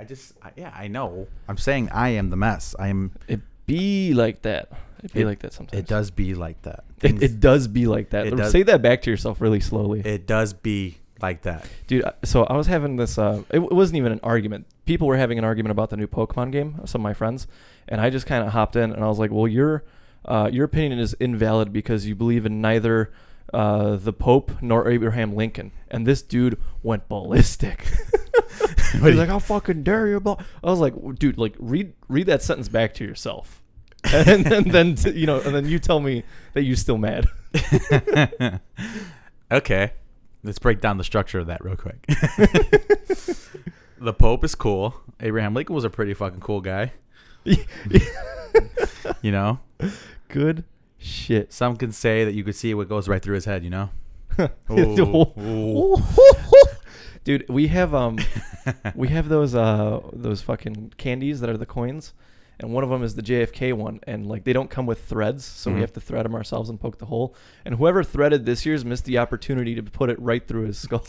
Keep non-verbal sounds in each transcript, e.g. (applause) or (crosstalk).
I just I, yeah, I know. I'm saying I am the mess. I am. It be like that. It be It- like that sometimes. It does be like that. It, Things- it does be like that. Does- Say that back to yourself really slowly. it does be like that. Dude, so I was having this. Uh, it, it wasn't even an argument. People were having an argument about the new Pokemon game. Some of my friends, and I just kind of hopped in and I was like, "Well, your uh, your opinion is invalid because you believe in neither uh, the Pope nor Abraham Lincoln." And this dude went ballistic. (laughs) (laughs) He's like, "How fucking dare you?" blah-" I was like, "Dude, like read read that sentence back to yourself." (laughs) and then, then t- you know, and then you tell me that you're still mad. (laughs) okay, let's break down the structure of that real quick. the Pope is cool. Abraham Lincoln was a pretty fucking cool guy. You know, Good shit. some can say that you could see what goes right through his head. You know. Dude, we have um (laughs) we have those uh those fucking candies that are the coins and one of them is the JFK one and like they don't come with threads so we have to thread them ourselves and poke the hole and whoever threaded this year's missed the opportunity to put it right through his skull. (laughs)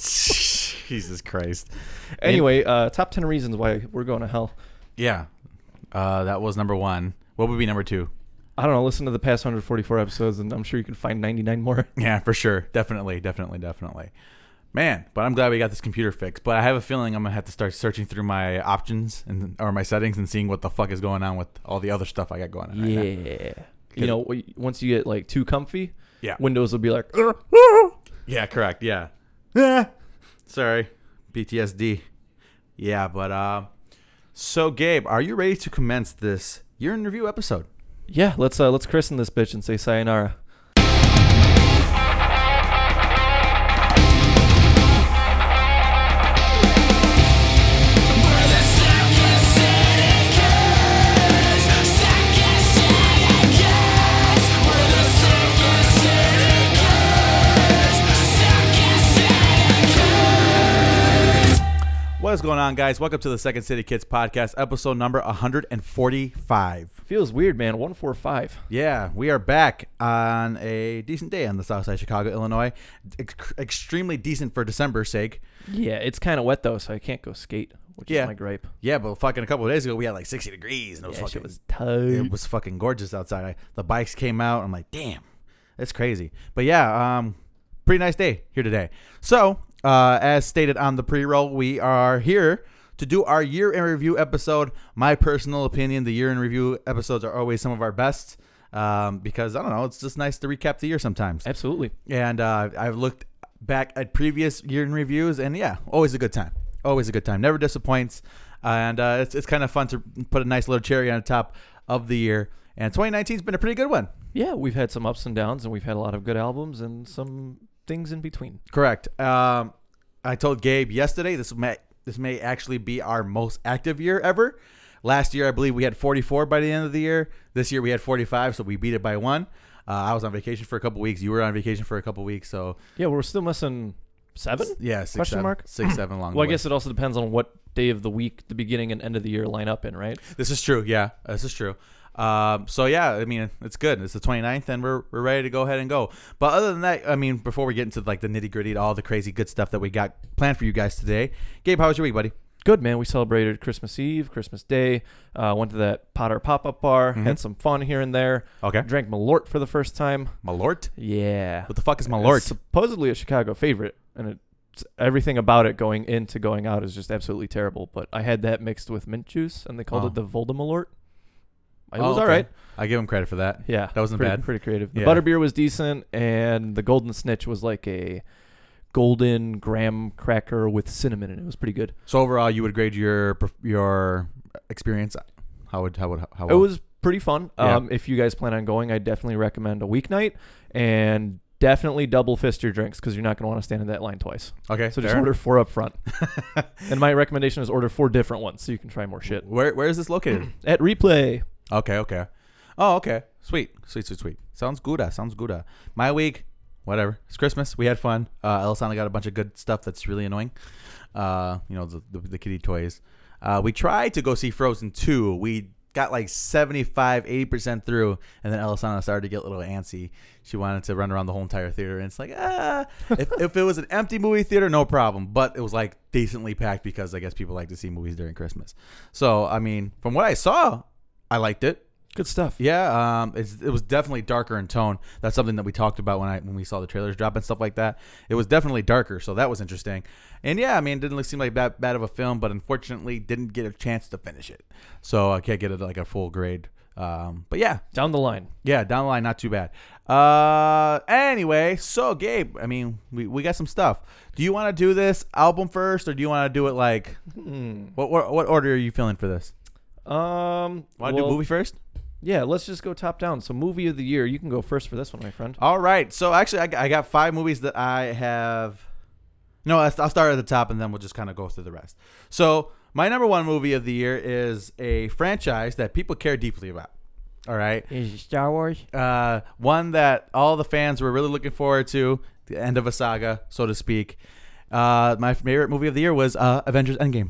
Jesus Christ. Anyway, uh top 10 reasons why we're going to hell. Yeah, uh, that was number one. What would be number two? I don't know, listen to the past 144 episodes and I'm sure you can find 99 more. (laughs) Yeah, for sure. Definitely, definitely, definitely. Man, but I'm glad we got this computer fixed. But I have a feeling I'm gonna have to start searching through my options and or my settings and seeing what the fuck is going on with all the other stuff I got going on. right. Yeah. You know, once you get like too comfy, Yeah. Windows will be like Yeah, correct. Yeah. Ah, Sorry. PTSD. Yeah, but uh so Gabe, are you ready to commence this year in review episode? Yeah, let's uh let's christen this bitch and say sayonara. What is going on, guys? Welcome to the Second City Kids podcast, episode number 145. Feels weird, man. 145. Yeah, we are back on a decent day on the south side of Chicago, Illinois. Ex- extremely decent for December's sake. Yeah, it's kind of wet though, so I can't go skate, which Yeah. is my gripe. Yeah, but fucking a couple of days ago, we had like 60 degrees, and it was Yeah, fucking was tight. it was fucking gorgeous outside. I, the bikes came out. I'm like, damn, that's crazy. But yeah, um, pretty nice day here today. So, uh, as stated on the pre-roll, we are here to do our year in review episode. My personal opinion, the year in review episodes are always some of our best. Um, because I don't know, it's just nice to recap the year sometimes. Absolutely. And uh, I've looked back at previous year in reviews, and yeah, always a good time. Always a good time. Never disappoints. And uh, it's, it's kind of fun to put a nice little cherry on the top of the year. And 2019's been a pretty good one. Yeah, we've had some ups and downs, and we've had a lot of good albums and some things in between. Correct. Um, I told Gabe yesterday this may this may actually be our most active year ever. Last year, I believe we had 44 by the end of the year. This year, we had 45, so we beat it by one. Uh, I was on vacation for a couple weeks. You were on vacation for a couple weeks, so Yeah, we're still missing seven. yeah, six, Question seven- mark? six, (clears throat) seven long. Well, I guess it also depends on what day of the week, the beginning and end of the year line up in, right? This is true. Yeah, this is true. Um, so yeah, I mean, it's good. It's the 29th, and we're we're ready to go ahead and go. But other than that, I mean, before we get into like the nitty gritty, all the crazy good stuff that we got planned for you guys today, Gabe, how was your week, buddy? Good man. We celebrated Christmas Eve, Christmas Day. Uh, went to that Potter pop up bar, Mhm. had some fun here and there. Okay, Drank Malort for the first time. Malort. Yeah. What the fuck is It's Malort? supposedly a Chicago favorite, and it's everything about it going into going out is just absolutely terrible. But I had that mixed with mint juice, and they called Oh. it the Voldemort. It Oh, was all right. I give him credit for that. Yeah, That wasn't pretty, bad. Pretty creative. The Yeah. butterbeer was decent, and the golden snitch was like a golden graham cracker with cinnamon, and it was pretty good. So overall, you would grade your perf- your experience. How would how would how? It was pretty fun. Yeah. Um, if you guys plan on going, I definitely recommend a weeknight and definitely double fist your drinks because you're not going to want to stand in that line twice. okay. So just fair. order four up front. (laughs) and my recommendation is order four different ones so you can try more shit. Where where is this located? (clears throat) At replay, okay, okay. Oh, okay. Sweet, sweet, sweet, sweet. Sounds good. Sounds good. My week, whatever. It's Christmas. We had fun. Uh, Elisana got a bunch of good stuff that's really annoying. Uh, you know the the, the kitty toys. Uh, we tried to go see Frozen two. We got like 75, 80% through, and then Elisana started to get a little antsy. She wanted to run around the whole entire theater, and it's like, ah, if, if it was an empty movie theater, no problem. But it was like decently packed because I guess people like to see movies during Christmas. So, I mean, from what I saw, I liked it. Good stuff. Yeah, um, it's, it was definitely darker in tone. That's something that we talked about when I when we saw the trailers drop and stuff like that. It was definitely darker, so that was interesting. And yeah, I mean, it didn't seem like that bad of a film, but unfortunately, didn't get a chance to finish it, so I can't get it like a full grade. Um, but yeah, Down the line. yeah, down the line, not too bad. Uh, anyway, so Gabe, I mean, we, we got some stuff. Do you want to do this album first, or do you want to do it like Hmm. what, what what order are you feeling for this? Um. Want to well, do movie first? Yeah, let's just go top down. So, movie of the year. You can go first for this one, my friend. All right. So actually, I, got- I got five movies that I have. No, I'll I'll start at the top and then we'll just kind of go through the rest. So my number one movie of the year is a franchise that people care deeply about. All right. Is it Star Wars? Uh, one that all the fans were really looking forward to, the end of a saga, so to speak. Uh, my favorite movie of the year was uh, Avengers Endgame.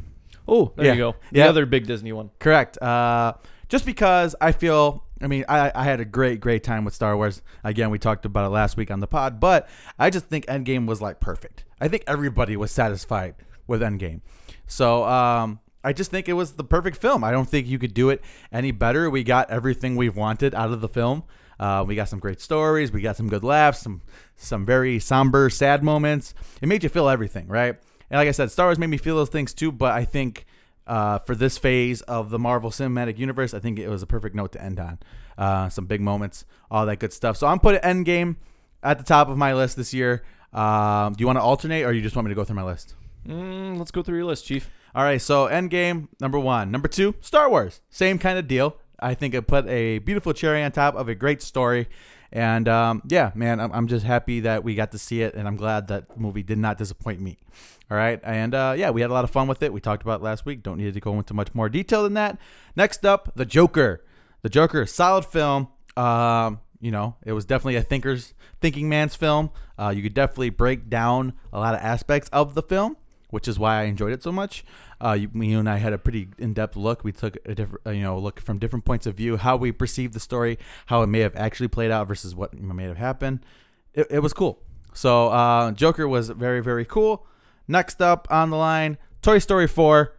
Oh, there Yeah. you go. The Yeah. other big Disney one. Correct. Uh, just because I feel, I mean, I, I had a great, great time with Star Wars. Again, we talked about it last week on the pod, but I just think Endgame was like perfect. I think everybody was satisfied with Endgame. So um, I just think it was the perfect film. I don't think you could do it any better. We got everything we've wanted out of the film. Uh, we got some great stories. We got some good laughs. Some some very somber, sad moments. It made you feel everything, right? And like I said, Star Wars made me feel those things too. But I think uh, for this phase of the Marvel Cinematic Universe, I think it was a perfect note to end on. Uh, some big moments, all that good stuff. So I'm putting Endgame at the top of my list this year. Um, do you want to alternate, or you just want me to go through my list? Mm, let's go through your list, Chief. All right, so Endgame, number one. Number two, Star Wars. Same kind of deal. I think it put a beautiful cherry on top of a great story. And um, yeah, man, I'm, I'm just happy that we got to see it, and I'm glad that movie did not disappoint me. All right, and uh, yeah, we had a lot of fun with it. We talked about last week. Don't need to go into much more detail than that. Next up, The Joker. The Joker, solid film. Um, you know, it was definitely a thinker's thinking man's film. Uh, you could definitely break down a lot of aspects of the film, which is why I enjoyed it so much. Uh, you, you and I had a pretty in-depth look. We took a different, uh, you know, look from different points of view, how we perceived the story, how it may have actually played out versus what may have happened. It, it was cool. So uh, Joker was very, very cool. Next up on the line, Toy Story 4.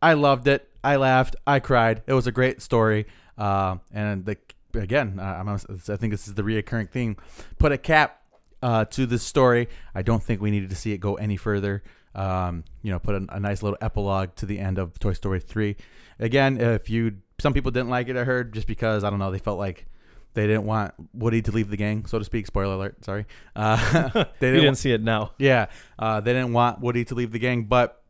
I loved it. I laughed. I cried. It was a great story. Uh, and the again, uh, I'm, I think this is the reoccurring thing. Put a cap uh, to this story. I don't think we needed to see it go any further. Um, you know, put a, a nice little epilogue to the end of Toy Story 3. Again, if you some people didn't like it, I heard just because I don't know, they felt like they didn't want Woody to leave the gang, so to speak. Spoiler alert. Sorry. Uh, (laughs) (laughs) they didn't didn't see it now. yeah, uh, they didn't want Woody to leave the gang, but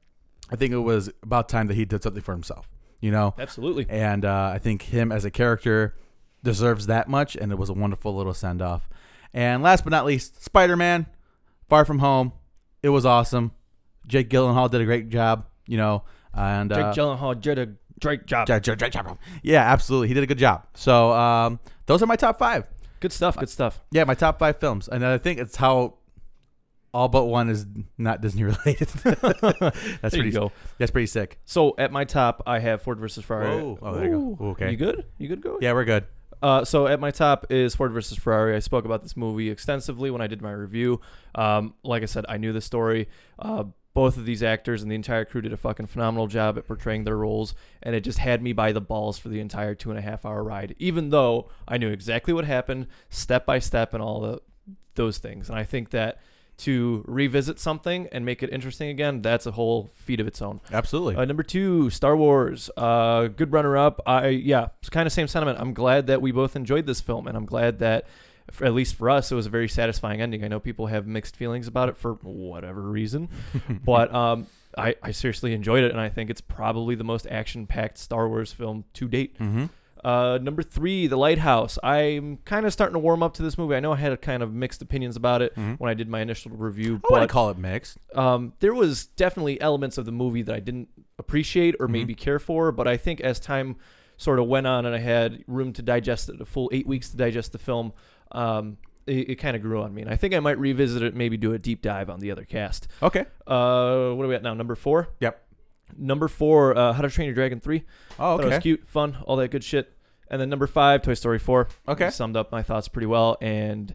I think it was about time that he did something for himself. You know, Absolutely. and uh, I think him as a character deserves that much, and it was a wonderful little send off. And last but not least, Spider Man, Far From Home. It was awesome. Jake Gyllenhaal did a great job. You know, and Jake uh, Gyllenhaal did a great job. Jake- yeah, absolutely, he did a good job. So um, those are my top five. Good stuff. Good stuff. Yeah, my top five films, and I think it's how all but one is not Disney (laughs) related. (laughs) that's there pretty. you go. That's pretty sick. So at my top, I have Ford versus Ferrari. Whoa. Oh, there you go. Ooh. Okay. You good? You good? Go. Yeah, we're good. Uh, so at my top is Ford versus Ferrari. I spoke about this movie extensively when I did my review. Um, like I said, I knew the story. Uh, both of these actors and the entire crew did a fucking phenomenal job at portraying their roles, and it just had me by the balls for the entire two and a half hour ride. Even though I knew exactly what happened, step by step, and all the those things. And I think that to revisit something and make it interesting again, that's a whole feat of its own. Absolutely. Uh, number two, Star Wars. Uh, good runner up. I yeah, it's kind of same sentiment. I'm glad that we both enjoyed this film, and I'm glad that, for, at least for us, it was a very satisfying ending. I know people have mixed feelings about it for whatever reason, (laughs) but um, I, I seriously enjoyed it, and I think it's probably the most action-packed Star Wars film to date. mm-hmm. Uh, number three, The Lighthouse. I'm kind of starting to warm up to this movie. I know I had a kind of mixed opinions about it Mhm. when I did my initial review, I call it mixed. um, there was definitely elements of the movie that I didn't appreciate or Mhm. maybe care for, but I think as time sort of went on and I had room to digest it, a full eight weeks to digest the film, um, it, it kind of grew on me. And I think I might revisit it, maybe do a deep dive on the other cast. Okay. Uh, what are we at now? Number four? Yep. Number four, uh, How to Train Your Dragon three. Oh, Thought it was cute, fun, all that good shit. And then number five, Toy Story four. Okay. Summed up my thoughts pretty well. And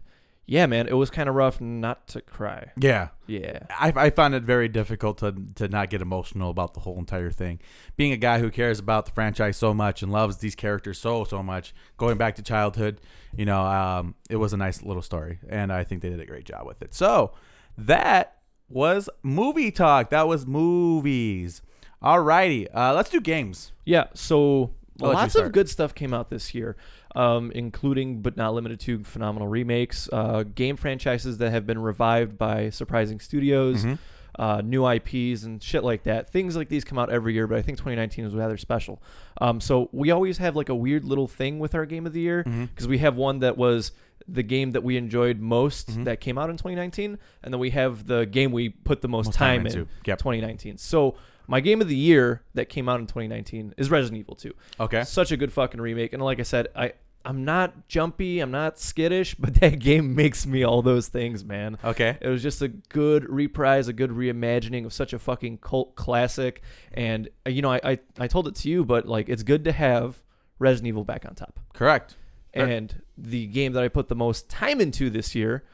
yeah, man, it was kind of rough not to cry. Yeah. Yeah. I, I found it very difficult to to not get emotional about the whole entire thing. Being a guy who cares about the franchise so much and loves these characters so so much, going back to childhood, you know, um, it was a nice little story, and I think they did a great job with it. So that was movie talk. That was movies. Alrighty, uh, let's do games. Yeah, so I'll lots of good stuff came out this year, um, including but not limited to phenomenal remakes, uh, game franchises that have been revived by surprising studios, Mhm. uh, new IPs and shit like that. Things like these come out every year, but I think 2019 was rather special. Um, so we always have like a weird little thing with our game of the year Mhm. because we have one that was the game that we enjoyed most Mhm. that came out in 2019, and then we have the game we put the most, Most time, time in into. Yep. 2019. So my game of the year that came out in 2019 is Resident Evil 2. Okay. Such a good fucking remake, and like I said, I I'm not jumpy, I'm not skittish, (laughs) but that game makes me all those things, man. Okay. It was just a good reprise, a good reimagining of such a fucking cult classic. And uh, you know, I, I I told it to you, but like it's good to have Resident Evil back on top. Correct. Sure. And the game that I put the most time into this year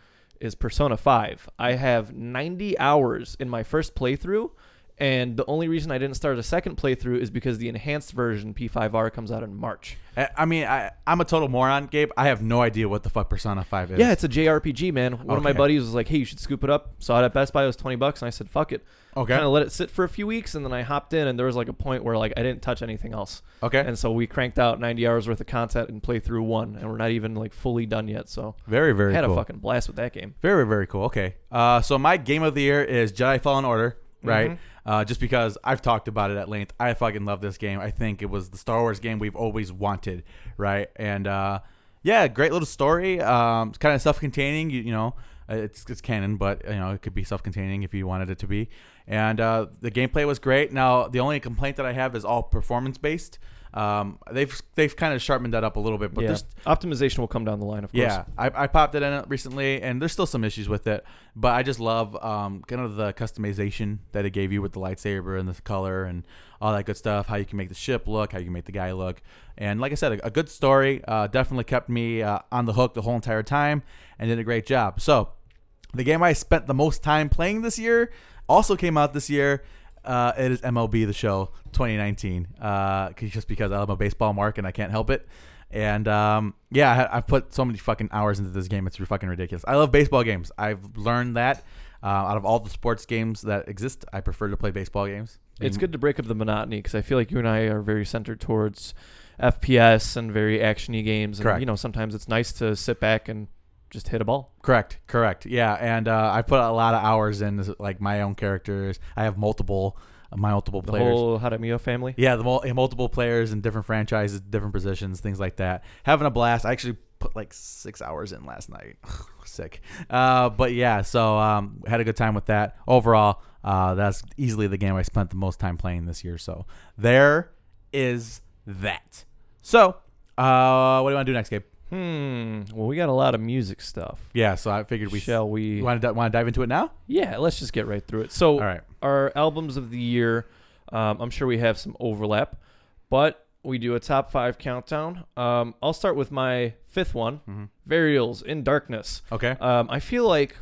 is Persona 5. I have 90 hours in my first playthrough, and the only reason I didn't start a second playthrough is because the enhanced version P5R comes out in March. I I mean, I, I'm a total moron, Gabe. I have no idea what the fuck Persona 5 is. Yeah, it's a JRPG, man. One of my Okay. buddies was like, "Hey, you should scoop it up." Saw it at Best Buy. It was 20 bucks, and I said, "Fuck it." okay. Kind of let it sit for a few weeks, and then I hopped in, and there was like a point where like I didn't touch anything else, Okay. and so we cranked out 90 hours worth of content and played through one, and we're not even like fully done yet. So very, very I had cool. a fucking blast with that game. Very, very cool. Okay. Uh, so my game of the year is Jedi Fallen Order, right? Uh, just because I've talked about it at length. I fucking love this game. I think it was the Star Wars game we've always wanted, right? And uh, yeah, great little story. Um, it's kind of self-containing. You, you know, uh, it's it's canon, but you know it could be self-containing if you wanted it to be. And uh, the gameplay was great. Now the only complaint that I have is all performance-based. Um, they've they've kind of sharpened that up a little bit, but yeah. there's Optimization will come down the line, of course. yeah, I, I popped it in recently, and there's still some issues with it, but I just love um, kind of the customization that it gave you with the lightsaber and the color and all that good stuff. How you can make the ship look, how you can make the guy look, and like I said, a, a good story. Uh, definitely kept me uh, on the hook the whole entire time, and did a great job. So, the game I spent the most time playing this year also came out this year. Uh, it is MLB The Show 2019. Uh, just because I'm a baseball mark and I can't help it. And um, yeah, I, I've put so many fucking hours into this game. It's fucking ridiculous. I love baseball games. I've learned that uh, out of all the sports games that exist, I prefer to play baseball games. It's good to break up the monotony because I feel like you and I are very centered towards FPS and very actiony games. And, Correct. you know, sometimes it's nice to sit back and just hit a ball. Correct, correct. Yeah, and uh, I put a lot of hours in like my own characters. I have multiple, my multiple The players. whole Haramio family. Yeah, the mul- multiple players in different franchises, different positions, things like that. Having a blast. I actually put like six hours in last night. (laughs) Sick. Uh, but yeah, so um, had a good time with that. Overall, uh, that's easily the game I spent the most time playing this year. So there is that. So, uh, what do you want to do next, Gabe? Hmm. Well, we got a lot of music stuff. Yeah, so I figured we Shall we? want to want to dive into it now. Yeah, let's just get right through it. So, All right. our albums of the year, um, I'm sure we have some overlap, but we do a top five countdown. Um, I'll start with my fifth one, Mhm. Varials in Darkness. Okay. Um, I feel like,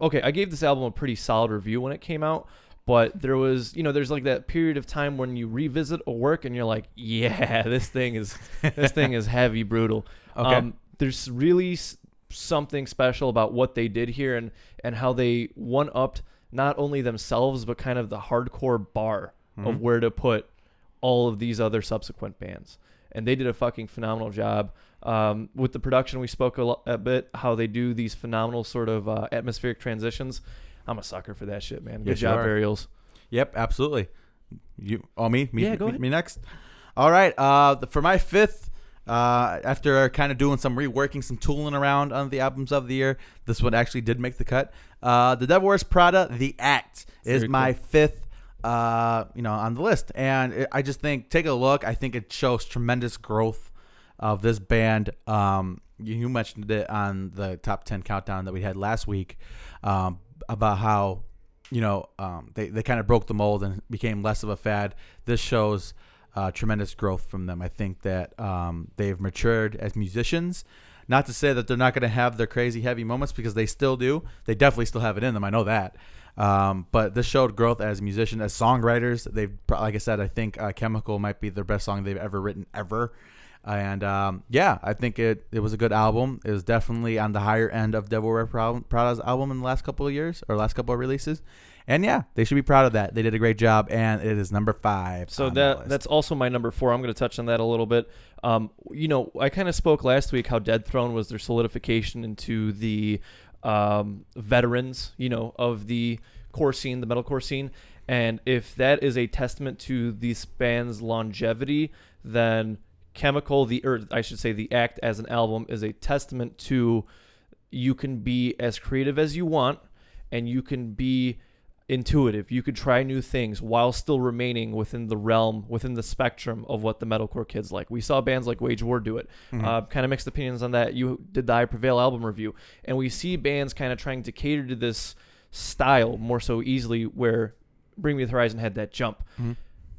okay, I gave this album a pretty solid review when it came out, but there was, you know, there's like that period of time when you revisit a work and you're like, yeah, (laughs) this thing is, this thing is heavy, brutal. Okay. Um, there's really s- something special about what they did here and and how they one upped not only themselves but kind of the hardcore bar of Mhm. where to put all of these other subsequent bands. And they did a fucking phenomenal job. Um, with the production, we spoke a, lo- a bit how they do these phenomenal sort of uh, atmospheric transitions. I'm a sucker for that shit, man. Good Yes, job, are. Varials. Yep, absolutely. You, oh me, me, Yeah, go me, ahead. me next. All right. Uh, the, for my fifth, uh, after kind of doing some reworking, some tooling around on the albums of the year, this one actually did make the cut. Uh, the Devil Wears Prada, The Act, is my fifth. Uh, you know, on the list, and it, I just think take a look. I think it shows tremendous growth of this band. Um, you, you mentioned it on the top ten countdown that we had last week um, about how you know, um, they they kind of broke the mold and became less of a fad. This shows uh, tremendous growth from them. I think that um, they've matured as musicians. Not to say that they're not going to have their crazy heavy moments because they still do. They definitely still have it in them. I know that. Um, but this showed growth as musicians, as songwriters. They've, like I said, I think uh, "Chemical" might be their best song they've ever written ever. And um, yeah, I think it, it was a good album. It was definitely on the higher end of Devil Wear Prada's album in the last couple of years or last couple of releases. And yeah, they should be proud of that. They did a great job, and it is number five. So that that's also my number four. I'm going to touch on that a little bit. Um, you know, I kind of spoke last week how Dead Throne was their solidification into the um, veterans, you know, of the core scene, the metalcore scene. And if that is a testament to these band's longevity, then Chemical, the or I should say, the act as an album is a testament to you can be as creative as you want, and you can be intuitive. You could try new things while still remaining within the realm, within the spectrum of what the metalcore kids like. We saw bands like Wage War do it. Mm-hmm. Uh, kind of mixed opinions on that. You did the I Prevail album review, and we see bands kind of trying to cater to this style more so easily. Where Bring Me the Horizon had that jump. Mm-hmm.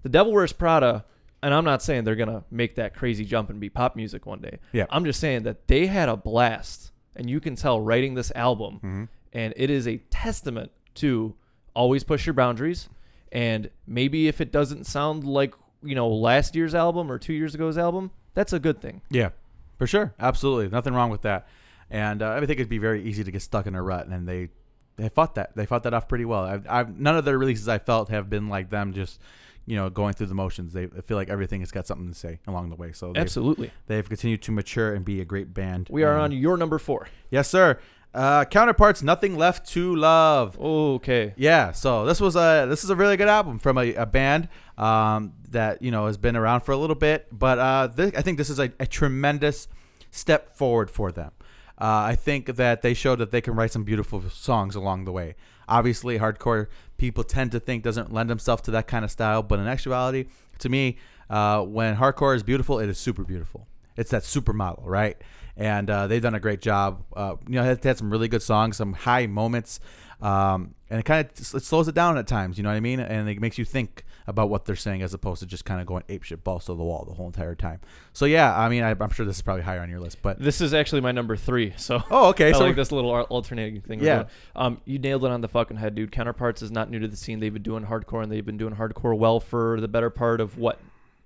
The Devil Wears Prada. And I'm not saying they're gonna make that crazy jump and be pop music one day. Yeah. I'm just saying that they had a blast, and you can tell writing this album, mm-hmm. and it is a testament to always push your boundaries. And maybe if it doesn't sound like, you know, last year's album or two years ago's album, that's a good thing. Yeah, for sure. Absolutely. Nothing wrong with that. And uh, I think it'd be very easy to get stuck in a rut. And they, they fought that. They fought that off pretty well. I've, I've, none of their releases I felt have been like them just, you know, going through the motions. They I feel like everything has got something to say along the way. So they've, absolutely, they've continued to mature and be a great band. We are on your number four. Yes, sir. Uh, counterparts, nothing left to love. Okay. Yeah. So this was a this is a really good album from a, a band um, that you know has been around for a little bit, but uh, this, I think this is a, a tremendous step forward for them. Uh, I think that they showed that they can write some beautiful songs along the way. Obviously, hardcore people tend to think doesn't lend themselves to that kind of style, but in actuality, to me, uh, when hardcore is beautiful, it is super beautiful. It's that supermodel, right? and uh, they've done a great job. Uh, you know, they had some really good songs, some high moments, um, and it kind of it slows it down at times. You know what I mean? And it makes you think about what they're saying as opposed to just kind of going apeshit balls to the wall the whole entire time. So yeah, I mean, I, am sure this is probably higher on your list, but this is actually my number three. So (laughs) oh, okay, I so like this little alternating thing. Yeah, um, you nailed it on the fucking head, dude. Counterparts is not new to the scene. They've been doing hardcore and they've been doing hardcore well for the better part of what.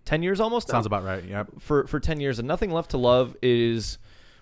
10 years almost sounds about right yeah for for 10 years and nothing left to love is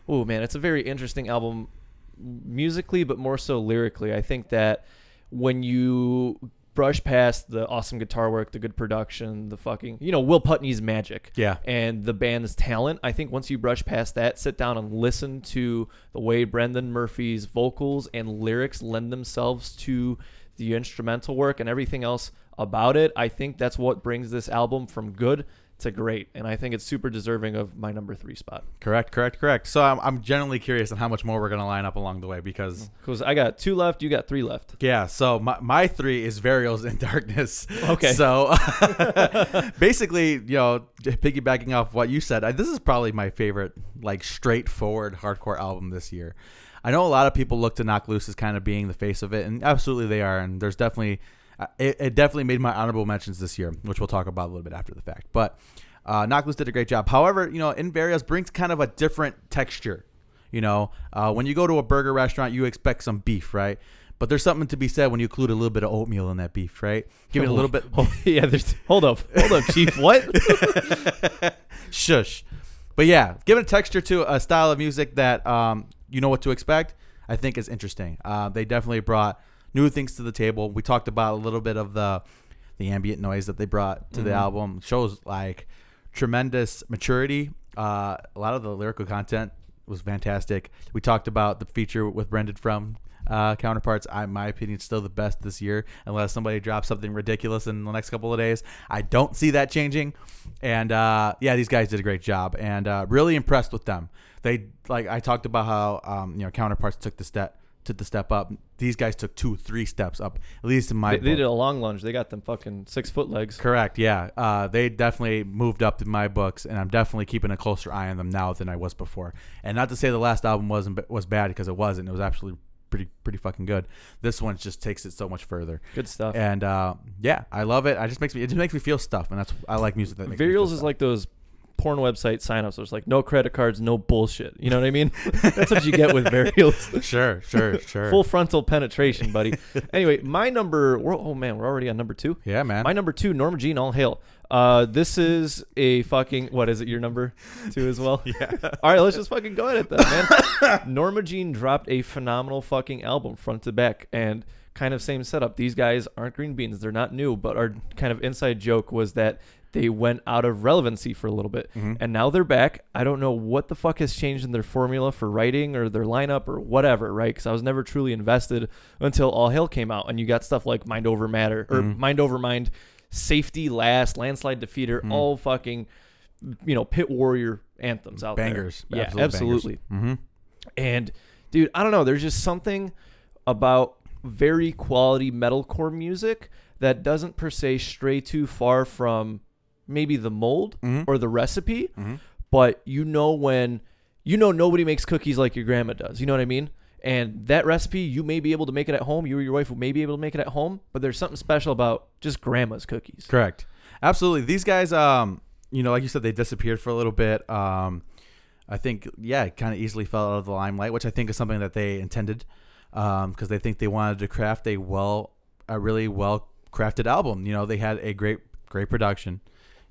oh man, it's a very interesting album musically, but more so lyrically. I think that when you brush past the awesome guitar work, the good production, the fucking, you know, Will Putney's magic. Yeah. And the band's talent. I think once you brush past that, sit down and listen to the way Brendan Murphy's vocals and lyrics lend themselves to the instrumental work and everything else about it. I think that's what brings this album from good it's a great, and I think it's super deserving of my number three spot. Correct, correct, correct. So I'm, I'm generally curious on how much more we're going to line up along the way because because I got two left, you got three left. Yeah. So my, my three is Varials in (laughs) Darkness. Okay. So (laughs) basically, you know, piggybacking off what you said, I, this is probably my favorite, like straightforward hardcore album this year. I know a lot of people look to Knocked Loose as kind of being the face of it, and absolutely they are. And there's definitely it, it, definitely made my honorable mentions this year, which we'll talk about a little bit after the fact. But uh, did a great job. However, you know, In Varials brings kind of a different texture. You know, uh, when you go to a burger restaurant, you expect some beef, right? But there's something to be said when you include a little bit of oatmeal in that beef, right? Give it a little bit. Oh, (laughs) yeah, there's. Hold up, hold up, Chief. What? (laughs) Shush. But yeah, giving a texture to a style of music that um, you know what to expect, I think is interesting. Uh, they definitely brought new things to the table. We talked about a little bit of the the ambient noise that they brought to mm-hmm. the album. Shows like tremendous maturity. Uh, a lot of the lyrical content was fantastic. We talked about the feature with Brendan from uh, counterparts. I, in my opinion, still the best this year, unless somebody drops something ridiculous in the next couple of days. I don't see that changing. And uh, yeah, these guys did a great job, and uh, really impressed with them. They like I talked about how um, you know counterparts took the step took the step up. These guys took two, three steps up, at least in my. They, they did a long lunge. They got them fucking six foot legs. Correct. Yeah. Uh, they definitely moved up in my books, and I'm definitely keeping a closer eye on them now than I was before. And not to say the last album wasn't was bad because it wasn't. It was absolutely pretty pretty fucking good. This one just takes it so much further. Good stuff. And uh, yeah, I love it. I just makes me it just makes me feel stuff, and that's I like music that makes me feel is stuff. like those porn website signups. There's like no credit cards, no bullshit. You know what I mean? (laughs) That's what you get with Varials. (laughs) sure, sure, sure. Full frontal penetration, buddy. (laughs) anyway, my number. We're, oh man, we're already on number two. yeah, man. My number two, Norma Jean, all hail. Uh, this is a fucking what is it? Your number two as well. yeah. All right, let's just fucking go at it then, man. Norma Jean dropped a phenomenal fucking album front to back and kind of same setup. These guys aren't green beans. They're not new, but our kind of inside joke was that they went out of relevancy for a little bit Mhm. and now they're back. I don't know what the fuck has changed in their formula for writing or their lineup or whatever, right? Because I was never truly invested until All Hail came out and you got stuff like Mind Over Matter or Mhm. Mind Over Mind, Safety Last, Landslide Defeater, Mhm. all fucking, you know, Pit Warrior anthems out Bangers. there. Yeah, Absolute absolutely. Mm-hmm. And dude, I don't know. There's just something about very quality metalcore music that doesn't per se stray too far from maybe the mold Mhm. or the recipe, Mm-hmm. but you know when you know nobody makes cookies like your grandma does. You know what I mean? And that recipe, you may be able to make it at home. You or your wife may be able to make it at home, but there's something special about just grandma's cookies. Correct. Absolutely. These guys, um, you know, like you said, they disappeared for a little bit. Um, I think, yeah, kind of easily fell out of the limelight, which I think is something that they intended, because they think they wanted to craft a well, a really well crafted album. You know, they had a great, great production.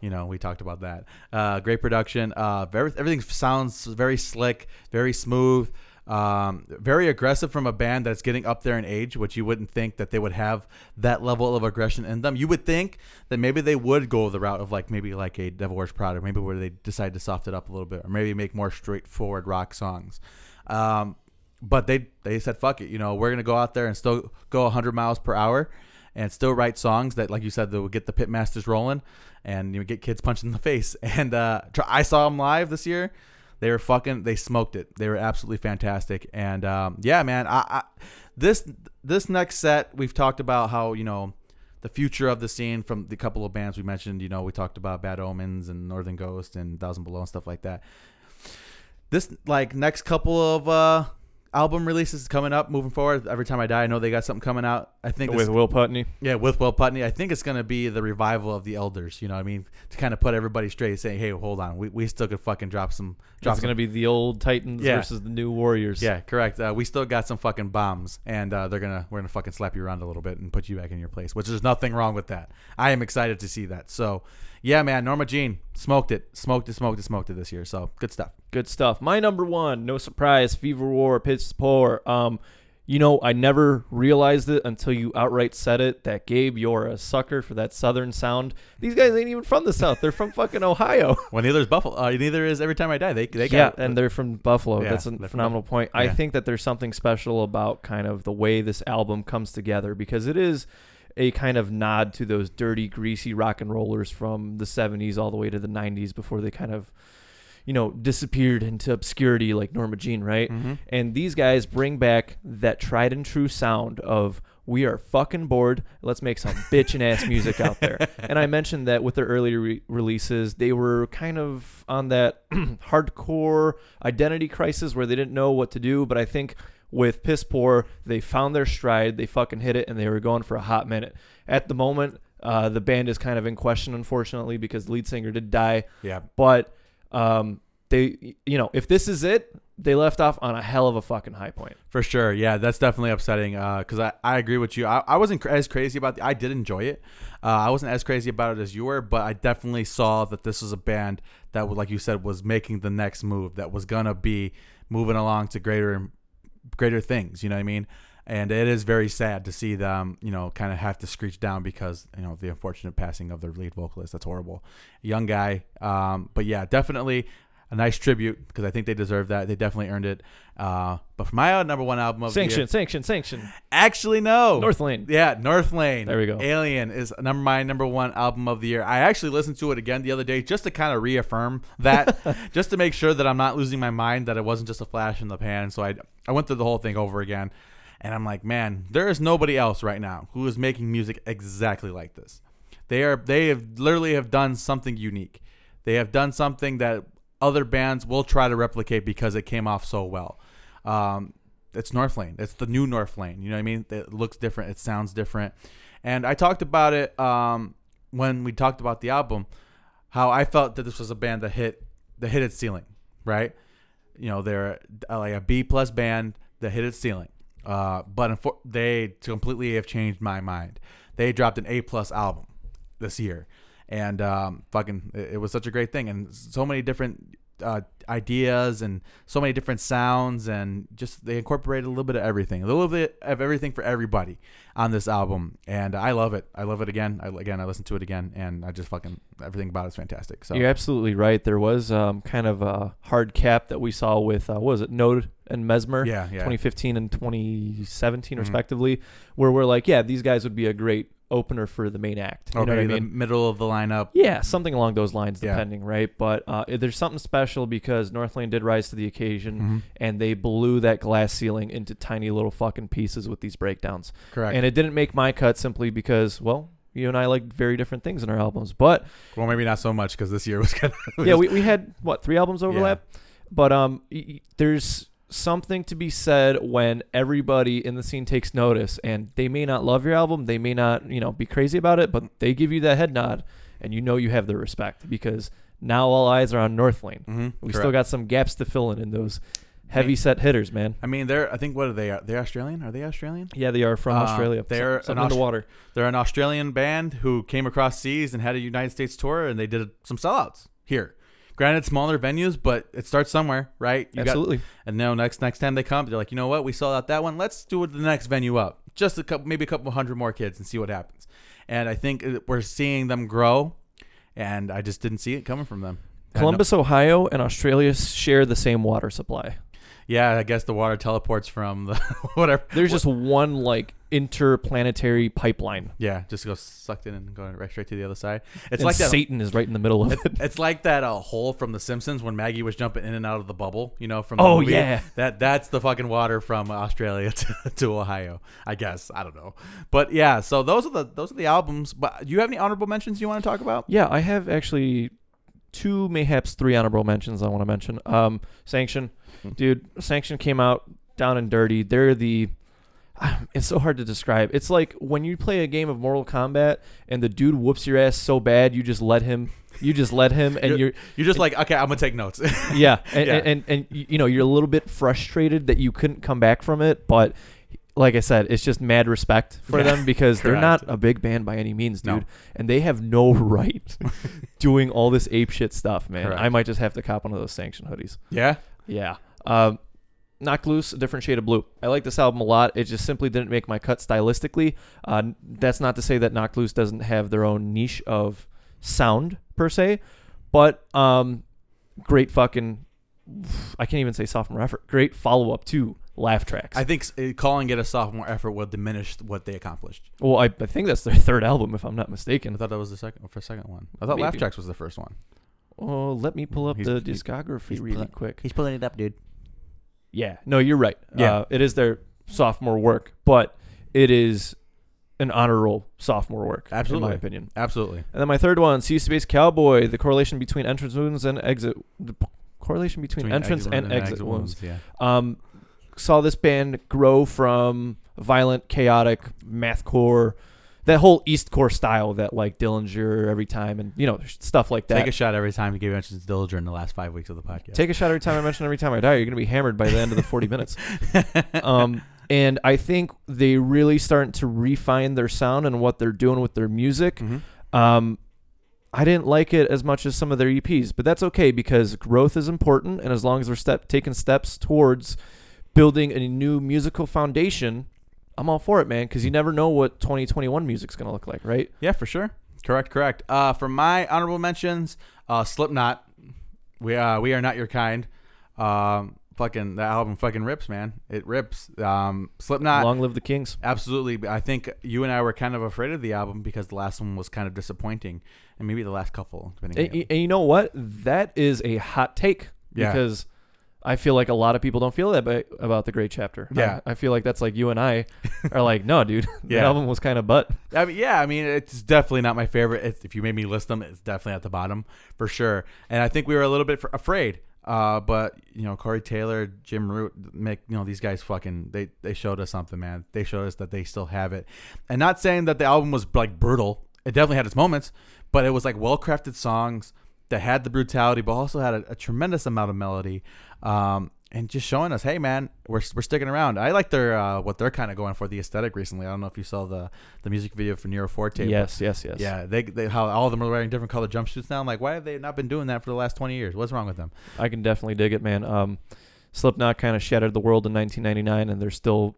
You know, we talked about that. Uh, great production. Uh, very, everything sounds very slick, very smooth. Um, very aggressive from a band that's getting up there in age, which you wouldn't think that they would have that level of aggression in them. You would think that maybe they would go the route of like maybe like a Devil Wears Prada, maybe where they decide to soft it up a little bit, or maybe make more straightforward rock songs. Um, but they they said fuck it, you know, we're gonna go out there and still go 100 miles per hour, and still write songs that, like you said, that would get the pitmasters rolling, and you know, get kids punched in the (laughs) face. And uh, I saw them live this year. They were fucking. They smoked it. They were absolutely fantastic. And um, yeah, man. I, I this this next set we've talked about how you know the future of the scene from the couple of bands we mentioned. You know, we talked about Bad Omens and Northern Ghost and Thousand Below and stuff like that. This like next couple of uh, album releases coming up, moving forward. Every time I die, I know they got something coming out. I think this, With Will Putney. yeah, with Will Putney, I think it's gonna be the revival of the Elders. You know what I mean? To kind of put everybody straight, saying, "Hey, hold on, we, we still could fucking drop some drop It's going to be the old Titans Yeah. versus the new Warriors. yeah, correct. Uh, we still got some fucking bombs, and uh, they're gonna we're gonna fucking slap you around a little bit and put you back in your place. Which there's nothing wrong with that. I am excited to see that. So, yeah, man, Norma Jean smoked it, smoked it, smoked it, smoked it this year. So good stuff. Good stuff. My number one, no surprise, Fever War, Pitch Poor. Um, you know, I never realized it until you outright said it that Gabe, you're a sucker for that Southern sound. These guys ain't even from the South; they're from fucking Ohio. (laughs) Well, neither is Buffalo. Uh, neither is Every Time I Die. They they yeah, got and they're from Buffalo. Yeah, That's a they're from phenomenal point. I think that there's something special about kind of the way this album comes together because it is a kind of nod to those dirty, greasy rock and rollers from the 70s all the way to the 90s before they kind of, you know, disappeared into obscurity like Norma Jean, right? Mhm. And these guys bring back that tried and true sound of we are fucking bored. Let's make some bitchin' ass music out there. (laughs) And I mentioned that with their earlier re- releases, they were kind of on that (clears throat) hardcore identity crisis where they didn't know what to do. But I think with Piss Poor, they found their stride. They fucking hit it, and they were going for a hot minute. At the moment, uh, the band is kind of in question, unfortunately, because the lead singer did die yeah, but um, they you know if this is it they left off on a hell of a fucking high point For sure, yeah, that's definitely upsetting. Because I, I agree with you. I, I wasn't cr- as crazy about. The, I did enjoy it. Uh, I wasn't as crazy about it as you were, but I definitely saw that this was a band that, like you said, was making the next move. That was gonna be moving along to greater, greater things. You know what I mean? And it is very sad to see them, you know, kind of have to screech down because you know the unfortunate passing of their lead vocalist. That's horrible. Young guy, um, but yeah, definitely a nice tribute because I think they deserve that. They definitely earned it. Uh, but for my number one album of the sanction year, sanction sanction actually no, Northlane Yeah, Northlane. There we go. Alien is number my number one album of the year. I actually listened to it again the other day just to kind of reaffirm that, (laughs) just to make sure that I'm not losing my mind that it wasn't just a flash in the pan. So I I went through the whole thing over again, and I'm like, man, there is nobody else right now who is making music exactly like this. They are they have literally have done something unique. They have done something that other bands will try to replicate because it came off so well. Um, it's Northlane. It's the new Northlane. You know what I mean? It looks different. It sounds different. And I talked about it um, when we talked about the album, how I felt that this was a band that hit that hit its ceiling, right? You know, they're uh, like a B plus band that hit its ceiling. Uh, but they completely have changed my mind. They dropped an A plus album this year, and um, fucking, it was such a great thing, and so many different uh, ideas and so many different sounds, and just they incorporated a little bit of everything, a little bit of everything for everybody on this album, and I love it. I love it again. I, again, I listened to it again, and I just fucking everything about it's fantastic. So You're absolutely right. There was um, kind of a hard cap that we saw with uh, what was it, Node and Mesmer, yeah, yeah, 2015 and 2017 Mhm. respectively, where we're like, yeah, these guys would be a great opener for the main act. You or know what I maybe mean? the middle of the lineup. Yeah, something along those lines, Yeah. depending, right? But uh, there's something special because Northlane did rise to the occasion, Mhm. and they blew that glass ceiling into tiny little fucking pieces with these breakdowns. Correct. And it didn't make my cut simply because, well, you and I like very different things in our albums. But well, maybe not so much because this year was kind of yeah, (laughs) we, we had what three albums overlap, but um, y- y- there's something to be said when everybody in the scene takes notice, and they may not love your album, they may not you know be crazy about it, but they give you that head nod, and you know you have their respect because now all eyes are on Northlane. hmm We still got some gaps to fill in in those heavy set hitters, man. I mean, they're. I think what are they? Are they Australian? Are they Australian? Yeah, they are from Uh, Australia. they're Some- an something in the Aust- water. They're an Australian band who came across seas and had a United States tour, and they did some sellouts here. Granted, smaller venues, but it starts somewhere, right? You got- Absolutely. and now next next time they come, they're like, you know what? We sold out that one. Let's do it the next venue up. Just a couple, maybe a couple hundred more kids, and see what happens. And I think we're seeing them grow, and I just didn't see it coming from them. Columbus, Ohio, and Australia share the same water supply. Yeah, I guess the water teleports from the (laughs) whatever. There's just one like interplanetary pipeline. Yeah, just go sucked in and going right straight to the other side. It's and like that. Satan is right in the middle of it. it's like that uh, hole from The Simpsons when Maggie was jumping in and out of the bubble. You know, from the Oh, movie. yeah. that that's the fucking water from Australia (laughs) to, to Ohio. I guess I don't know, but yeah. So those are the those are the albums. But do you have any honorable mentions you want to talk about? Yeah, I have actually two, mayhaps three honorable mentions I want to mention. Um, Sanction. Dude, Sanction came out down and dirty. They're the um, it's so hard to describe. It's like when you play a game of Mortal Kombat and the dude whoops your ass so bad you just let him. You just let him, and you're You're just like, okay, I'm gonna take notes. (laughs) yeah, and, Yeah. And, and and you know you're a little bit frustrated that you couldn't come back from it, but like I said, it's just mad respect for Yeah, them because they're not a big band by any means, No. dude, and they have no (laughs) right (laughs) doing all this ape shit stuff, man. Correct. I might just have to cop one of those sanction hoodies. yeah, Yeah. Knocked Loose, a different shade of blue. I like this album a lot. It just simply didn't make my cut stylistically. Uh, that's not to say that Knocked Loose doesn't have their own niche of sound per se, but um, great fucking. I can't even say sophomore effort. Great follow up to Laugh Tracks. I think uh, calling it a sophomore effort will diminish what they accomplished. well, I, I think that's their (laughs) third album, if I'm not mistaken. I thought that was the second for second one. I thought Laugh Tracks was the first one. Oh, let me pull up He's- the discography really pull- quick. He's pulling it up, dude. Yeah, no, you're right. Yeah. Uh, it is their sophomore work, but it is an honor roll sophomore work, in Absolutely. my opinion. Absolutely. And then my third one, Sea Space Cowboy, the correlation between entrance wounds and exit, the p- correlation between, Between entrance exit and, exit, wounds. Yeah. Um, saw this band grow from violent, chaotic, mathcore, that whole East Core style that like Dillinger every time, and you know stuff like that. Take a shot every time you give mentions to Dillinger in the last five weeks of the podcast. Take a shot every time I mention every time I die. You're gonna be hammered by the end of the 40 minutes. Um, and I think they really starting to refine their sound and what they're doing with their music. Mhm. Um, I didn't like it as much as some of their EPs, but that's okay because growth is important, and as long as they're step taking steps towards building a new musical foundation, I'm all for it, man. Because you never know what 2021 music's gonna look like, right? Yeah, for sure. Correct, correct. Uh, for my honorable mentions, uh, Slipknot. We uh, we are not your kind. Um, fucking the album fucking rips, man. It rips. Um, Slipknot. Long live the Kings. Absolutely. I think you and I were kind of afraid of the album because the last one was kind of disappointing, and maybe the last couple. Depending And, and you know what? That is a hot take Yeah. because I feel like a lot of people don't feel that ba- about the Gray Chapter. Yeah. I, I feel like that's like you and I (laughs) are like, no, dude, (laughs) (laughs) the Yeah. album was kind of butt. I mean, yeah, I mean, it's definitely not my favorite. It's, if you made me list them, it's definitely at the bottom for sure. And I think we were a little bit f- afraid Uh, but you know, Corey Taylor, Jim Root, Mick, you know, these guys fucking they they showed us something, man. They showed us that they still have it. And not saying that the album was like brutal. It definitely had its moments, but it was like well crafted songs that had the brutality, but also had a, a tremendous amount of melody. Um, and just showing us, hey man, we're, we're sticking around. I like their uh, what they're kind of going for the aesthetic recently. I don't know if you saw the the music video for Nero Forte. Yes, yes, yes. yeah, they, they how all of them are wearing different colored jumpsuits now. I'm like, why have they not been doing that for the last 20 years? What's wrong with them? I can definitely dig it, man. Um, Slipknot kind of shattered the world in 1999, and they're still,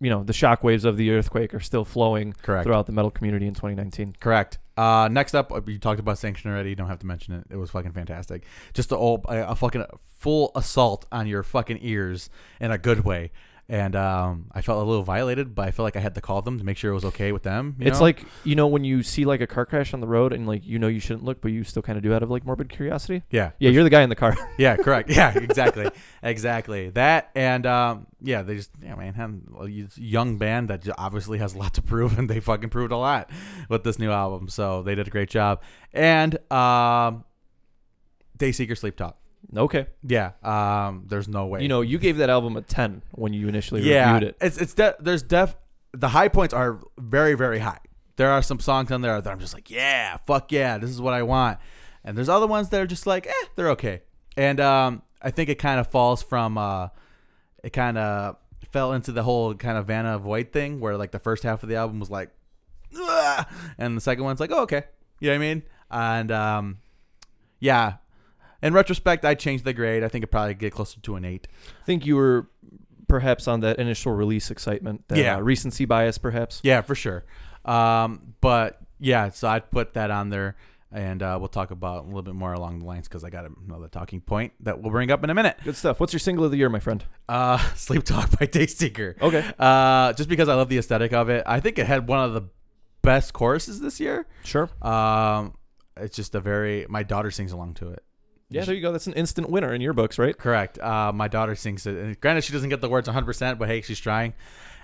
you know, the shockwaves of the earthquake are still flowing Correct. throughout the metal community in 2019. Correct. Uh, next up, uh, you talked about Sanction already. You don't have to mention it. It was fucking fantastic. Just a, a fucking full assault on your fucking ears in a good way. And um, I felt a little violated, but I felt like I had to call them to make sure it was okay with them. you it's know? like you know when you see like a car crash on the road, and like you know you shouldn't look, but you still kind of do out of like morbid curiosity. yeah, Yeah, you're the guy in the car. (laughs) yeah, correct. Yeah, exactly, (laughs) exactly. That and um, yeah, they just yeah, man, young band that obviously has a lot to prove, and they fucking proved a lot with this new album. So they did a great job. And um, Dayseeker Sleep Talk. Okay. Yeah, um, there's no way. You know, you gave that album a 10 when you initially yeah, reviewed it. it's it's de- there's def the high points are very very high. There are some songs on there that I'm just like, yeah, fuck yeah, this is what I want. And there's other ones that are just like, eh, they're okay. And um, I think it kind of falls from uh, it kind of fell into the whole kind of Vanna Void thing where like the first half of the album was like, "Ugh," and the second one's like, oh okay, you know what I mean? And um, yeah. In retrospect, I changed the grade. I think it probably get closer to an eight. I think you were perhaps on that initial release excitement, that, Yeah. uh, recency bias, perhaps. Yeah, for sure. Um, but yeah, so I'd put that on there, and uh, we'll talk about a little bit more along the lines because I got another talking point that we'll bring up in a minute. Good stuff. What's your single of the year, my friend? Uh, (laughs) Sleep Talk by Dayseeker. Okay. Uh, just because I love the aesthetic of it, I think it had one of the best choruses this year. Sure. Um, it's just a very my daughter sings along to it. Yeah, there you go. That's an instant winner in your books, right? Correct. Uh, my daughter sings it. And granted, she doesn't get the words 100, percent but hey, she's trying,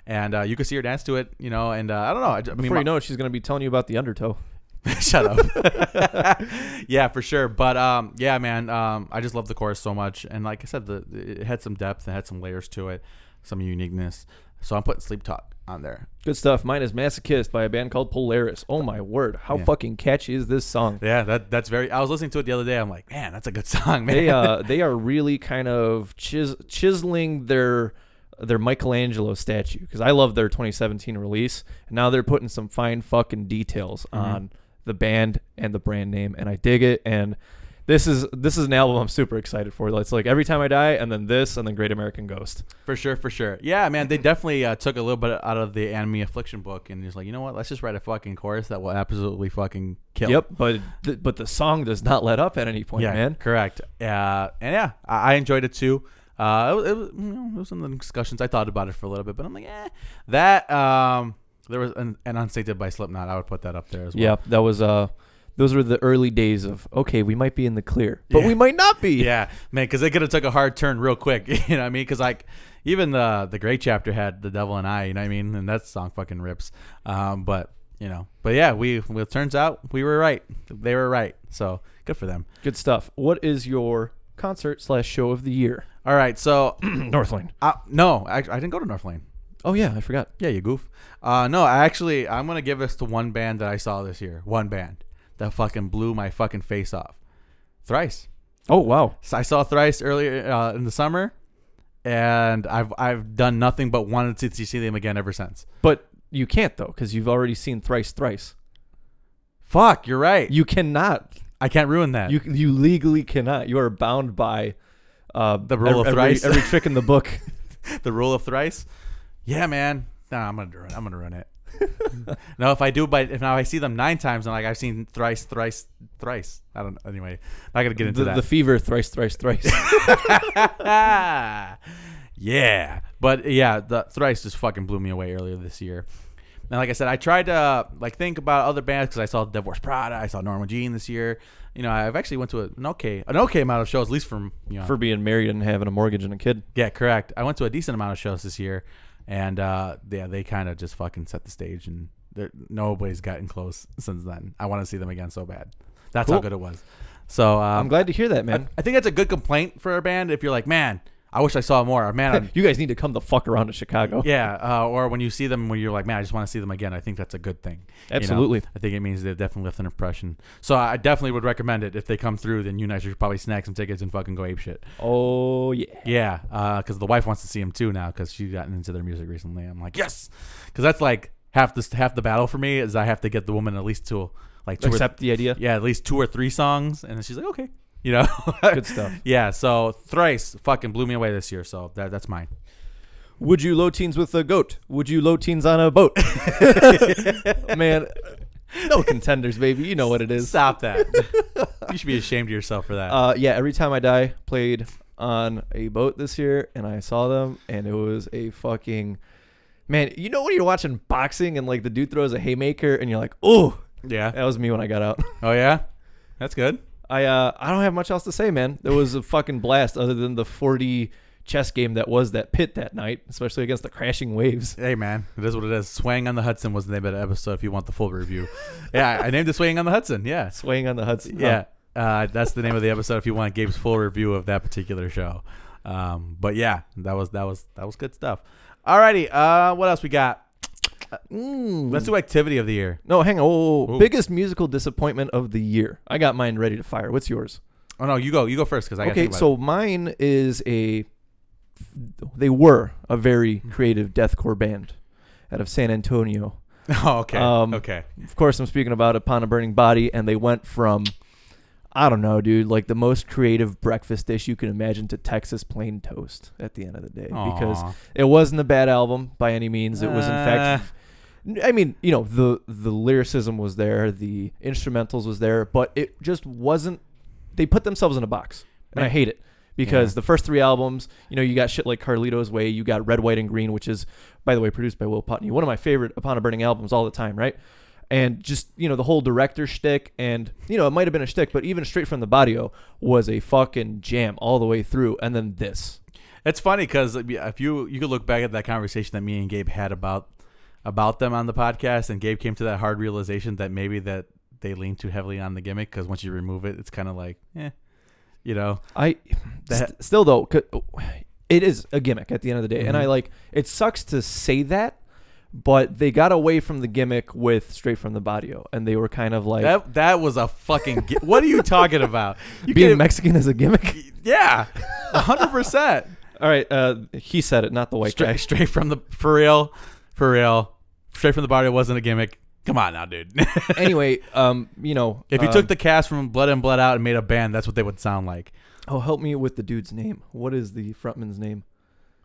and uh, you can see her dance to it. You know, and uh, I don't know. I, I mean, Before my- you know it, she's going to be telling you about the undertow. (laughs) Shut up. (laughs) yeah, for sure. But um, yeah, man, um, I just love the chorus so much, and like I said, the it had some depth, it had some layers to it, some uniqueness. So I'm putting Sleep Talk on there. Good stuff. Mine is Masochist by a band called Polaris. Oh my word. How Yeah. fucking catchy is this song? Yeah, that that's very. I was listening to it the other day. I'm like, man, that's a good song, man. They uh (laughs) they are really kind of chis- chiseling their their Michelangelo statue because I love their 2017 release and now they're putting some fine fucking details on the band and the brand name and I dig it and this is this is an album I'm super excited for. It's like every time I die and then this and then Great American Ghost. for sure, for sure. Yeah, man, they definitely uh, took a little bit out of the Anime Affliction book, and just like, you know what? Let's just write a fucking chorus that will absolutely fucking kill. Yep, but th- but the song does not let up at any point, yeah, man. correct. Uh, and yeah, I, I enjoyed it too. Uh, it, was- it, was, you know, it was in the discussions. I thought about it for a little bit, but I'm like, eh. That um, there was an, an Unsainted by Slipknot. I would put that up there as well. Yeah, that was uh those were the early days of okay, we might be in the clear, but Yeah. we might not be. (laughs) Yeah, man, because they could have took a hard turn real quick. (laughs) You know what I mean? Because like even the the Gray Chapter had the Devil and I. You know what I mean? And that song fucking rips. Um, but you know, but yeah, we well, it turns out we were right. They were right. So good for them. Good stuff. What is your concert slash show of the year? All right, so (clears throat) Northlane. uh, no, I, I didn't go to Northlane. Oh yeah, I forgot. Yeah, you goof. Uh, no, I actually, I'm gonna give this to one band that I saw this year. One band that fucking blew my fucking face off. Thrice. Oh wow. So I saw Thrice earlier uh, in the summer, and I've I've done nothing but wanted to see them again ever since. But you can't though, because you've already seen thrice thrice. Fuck, you're right. You cannot. I can't ruin that. You you legally cannot. You are bound by uh, The rule of every, thrice? Every trick in the book. (laughs) the rule of thrice. Yeah, man. Nah, I'm gonna ruin. I'm gonna ruin it. (laughs) no, if I do, but if now I see them nine times, and like I've seen thrice, thrice, thrice. I don't. Anyway, not gonna get into the, that. the fever thrice thrice thrice. (laughs) (laughs) yeah, but yeah, the thrice just fucking blew me away earlier this year. And like I said, I tried to uh, like think about other bands because I saw Devil Wears Prada, I saw Norma Jean this year. You know, I've actually went to an okay, an okay amount of shows, at least from you know. For being married and having a mortgage and a kid. yeah, correct. I went to a decent amount of shows this year, and uh, yeah, they kind of just fucking set the stage, and nobody's gotten close since then. I want to see them again so bad. That's how good it was. So um, I'm glad to hear that, I, man. I think that's a good complaint for a band. If you're like, man, I wish I saw more. Man, I'm, (laughs) you guys need to come the fuck around to Chicago. (laughs) yeah. Uh, or when you see them, when you're like, man, I just want to see them again. I think that's a good thing. you know? Absolutely. I think it means they've definitely left an impression. So I definitely would recommend it if they come through. Then you guys should probably snag some tickets and fucking go ape shit. Oh yeah. Yeah, because the wife wants to see him too now because she's gotten into their music recently. I'm like, yes, because that's like half this half the battle for me is I have to get the woman at least to like two or, Accept the idea. yeah at least two or three songs, and then she's like, okay, you know, (laughs) Good stuff. yeah. So thrice fucking blew me away this year. So that that's mine. Would you low teens with a goat? Would you low teens on a boat? (laughs) Man, no contenders, baby. You know what it is. Stop that. (laughs) you should be ashamed of yourself for that. Uh, yeah, every time I die played on a boat this year, and I saw them, and it was a fucking man. You know when you're watching boxing and like the dude throws a haymaker, and you're like, oh, yeah. that was me when I got out. Oh yeah. That's good. I uh, I don't have much else to say, man. There was a fucking blast, other than the 40 chess game that was that pit that night, especially against the crashing waves. Hey man, it is what it is. Swaying on the Hudson was the name of the episode. If you want the full review, yeah, I named it Swaying on the Hudson. Yeah, Swaying on the Hudson. Yeah, uh, that's the name of the episode. If you want Gabe's full review of that particular show, um, but yeah, that was that was that was good stuff. Alrighty, uh, what else we got? Mm. Let's do activity of the year. No, hang on. Oh, Ooh. biggest musical disappointment of the year. I got mine ready to fire. What's yours? Oh no, you go, you go first because I got okay, so mine is a. They were a very creative deathcore band out of San Antonio. (laughs) oh okay, um, okay, Of course, I'm speaking about Upon a Burning Body, and they went from, I don't know, dude, like the most creative breakfast dish you can imagine to Texas plain toast at the end of the day. Because it wasn't a bad album by any means. It was, in Uh. fact, I mean, you know, the the lyricism was there, the instrumentals was there, but it just wasn't. They put themselves in a box, and I hate it because Yeah. the first three albums, you know, you got shit like Carlito's Way, you got Red, White, and Green, which is, by the way, produced by Will Putney, one of my favorite Upon a Burning albums all the time, right? And just you know the whole director shtick, and you know it might have been a shtick, but even straight from the barrio was a fucking jam all the way through. And then this, It's funny because if you you could look back at that conversation that me and Gabe had about about them on the podcast, and Gabe came to that hard realization that maybe that they lean too heavily on the gimmick because once you remove it, it's kind of like, eh, you know. I That- st- still though, it is a gimmick at the end of the day, and Mhm. I like it. Sucks to say that, but they got away from the gimmick with straight from the barrio, and they were kind of like that that was a fucking. Gi- what are you talking about? (laughs) You being Mexican as a gimmick. (laughs) Yeah, hundred percent. All right, uh, he said it, not the white guy. Straight straight from the for real, for real. Straight from the barrio wasn't a gimmick. Come on now, dude. (laughs) anyway, um, you know, if you um, took the cast from Blood In Blood Out and made a band, that's what they would sound like. oh, help me with the dude's name. What is the frontman's name?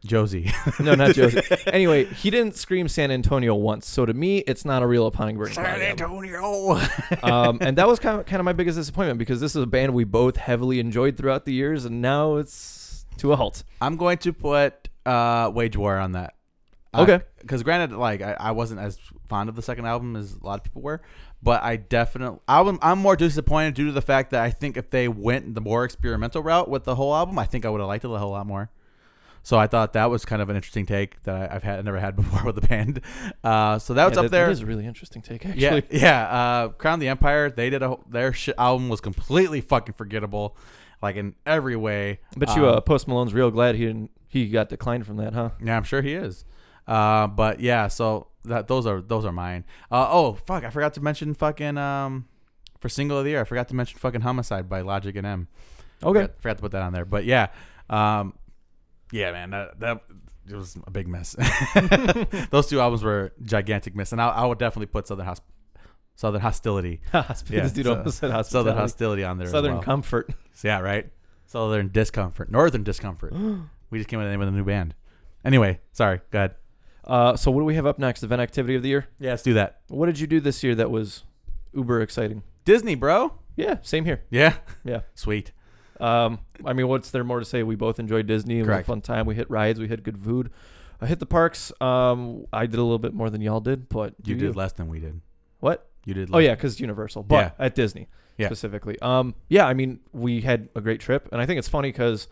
Josie. (laughs) No, not Josie. (laughs) anyway, he didn't scream San Antonio once, so to me, it's not a real Upon Body album. Antonio. (laughs) um, and that was kind of kind of my biggest disappointment because this is a band we both heavily enjoyed throughout the years, and now it's to a halt. I'm going to put uh, Wage War on that. Okay. Because granted, like I, I wasn't as fond of the second album as a lot of people were, but I definitely I'm, I'm more disappointed due to the fact that I think if they went the more experimental route with the whole album, I think I would have liked it a whole lot more. So I thought that was kind of an interesting take that I- I've had never had (laughs) before with the band. Uh, so that was Yeah, up there. That is a really interesting take, actually. Yeah, (laughs) yeah. Uh, Crown the Empire. They did a their shit album was completely fucking forgettable, like in every way. But you, Um, uh, Post Malone's real glad he didn't. He got declined from that, huh? Yeah, I'm sure he is. Uh, but yeah, so that those are those are mine. Uh, oh fuck, I forgot to mention fucking um for single of the year. I forgot to mention fucking Homicide by Logic and M. Okay. Forgot, forgot to put that on there. But yeah, um, yeah, man, that that it was a big mess. (laughs) those two albums were gigantic mess, and I, I would definitely put Southern Hosp- Southern Hostility, (laughs) dude so- Southern. Hostility on there. as Southern well. Comfort. (laughs) Yeah, right. Southern Discomfort, Northern Discomfort. (gasps) we just came up with the name of the new band. Anyway, sorry. Go ahead. Uh, so what do we have up next? Event activity of the year. Yeah, let's do that. What did you do this year that was uber exciting? Disney, bro. Yeah, same here. Yeah. Yeah. Sweet. Um, I mean, what's there more to say? We both enjoyed Disney. We had a Correct. fun time. We hit rides. We had good food. I hit the parks. Um, I did a little bit more than y'all did, but You do did less than we did. What? You did. Less. Oh yeah, because Universal, but at Disney Yeah. specifically. Um, yeah, I mean, we had a great trip, and I think it's funny because,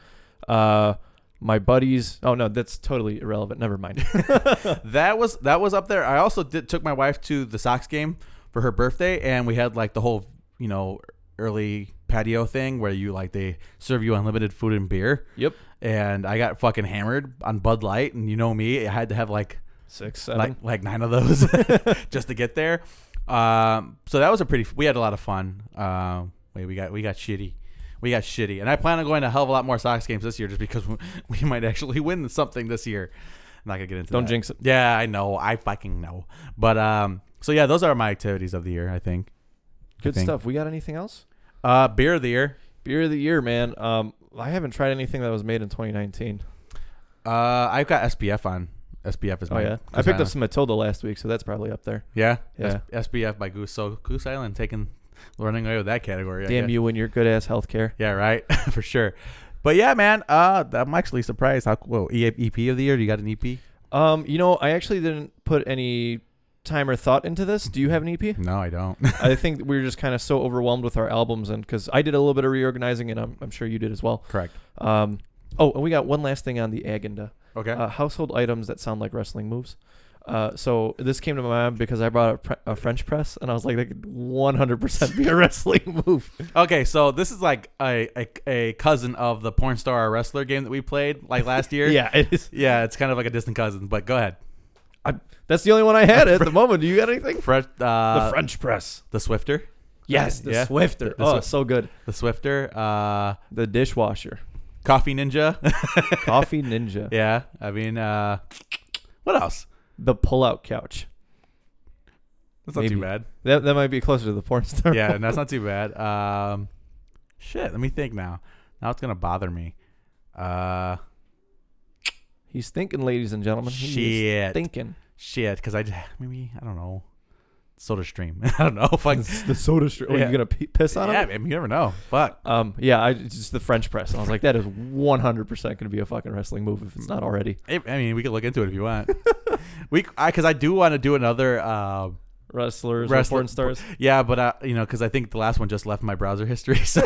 uh, my buddies. Oh no, that's totally irrelevant. Never mind. (laughs) (laughs) That was that was up there. I also did took my wife to the Sox game for her birthday, and we had like the whole you know early patio thing where you like they serve you unlimited food and beer. Yep. And I got fucking hammered on Bud Light, and you know me, I had to have like Six, seven. like like nine of those (laughs) (laughs) just to get there. Um, so that was a pretty. We had a lot of fun. Um, wait, we got we got shitty. We got shitty, and I plan on going to a hell of a lot more Sox games this year, just because we, (laughs) we might actually win something this year. I'm not gonna get into. Don't that. jinx it. Yeah, I know. I fucking know. But um, so yeah, those are my activities of the year. I think. Good think. stuff. We got anything else? Uh, beer of the year. Beer of the year, man. Um, I haven't tried anything that was made in 2019. Uh, I've got SPF on. SPF is Oh my. yeah, I Goose picked up some Matilda last week, so that's probably up there. Yeah, Yeah. S- SPF by Goose. So Goose Island taking running away with that category. I Damn guess. you and your good ass healthcare. Yeah, right. (laughs) For sure. But yeah, man, uh, I'm actually surprised. How whoa, E- EP of the year? Do you got an EP? Um, you know, I actually didn't put any time or thought into this. Do you have an EP? No, I don't. (laughs) I think we (laughs) were just kind of so overwhelmed with our albums, and because I did a little bit of reorganizing, and I'm, I'm sure you did as well. Correct. Um, oh, and we got one last thing on the agenda: Okay. uh, household items that sound like wrestling moves. Uh, so this came to my mind because I brought a, pre- a French press, and I was like, that could 100% be a (laughs) wrestling move. okay, so this is like a, a a cousin of the porn star or wrestler game that we played like last year. yeah, it is. Yeah, it's kind of like a distant cousin. But go ahead. That's the only one I had at the moment. Do you got anything? Fresh. Uh, the French press. The Swiffer. Yes, the Yeah. Swiffer. The- the oh, Swi- so good. The Swiffer. Uh, The dishwasher. Coffee Ninja. (laughs) Coffee Ninja. yeah. I mean, uh, what else? The pull-out couch. That's not too bad. That that might be closer to the porn star. Yeah, and that's not too (laughs) bad. Um, shit. Let me think now. Now it's gonna bother me. Uh, He's thinking, ladies and gentlemen. He is shit. thinking. Shit. Because I just (sighs) maybe I don't know. Soda Stream. (laughs) I don't know. Fuck. the soda stream. Are you gonna p- piss on yeah, him? man, you never know. Fuck. Um, yeah, I just the French press. And I was like, that is 100% going to be a fucking wrestling move if it's not already. I I mean, we could look into it if you want. (laughs) we, I, because I do want to do another. Uh, Wrestlers, Wrestler- or porn stars. yeah, but uh, you know, because I think the last one just left my browser history, (laughs) so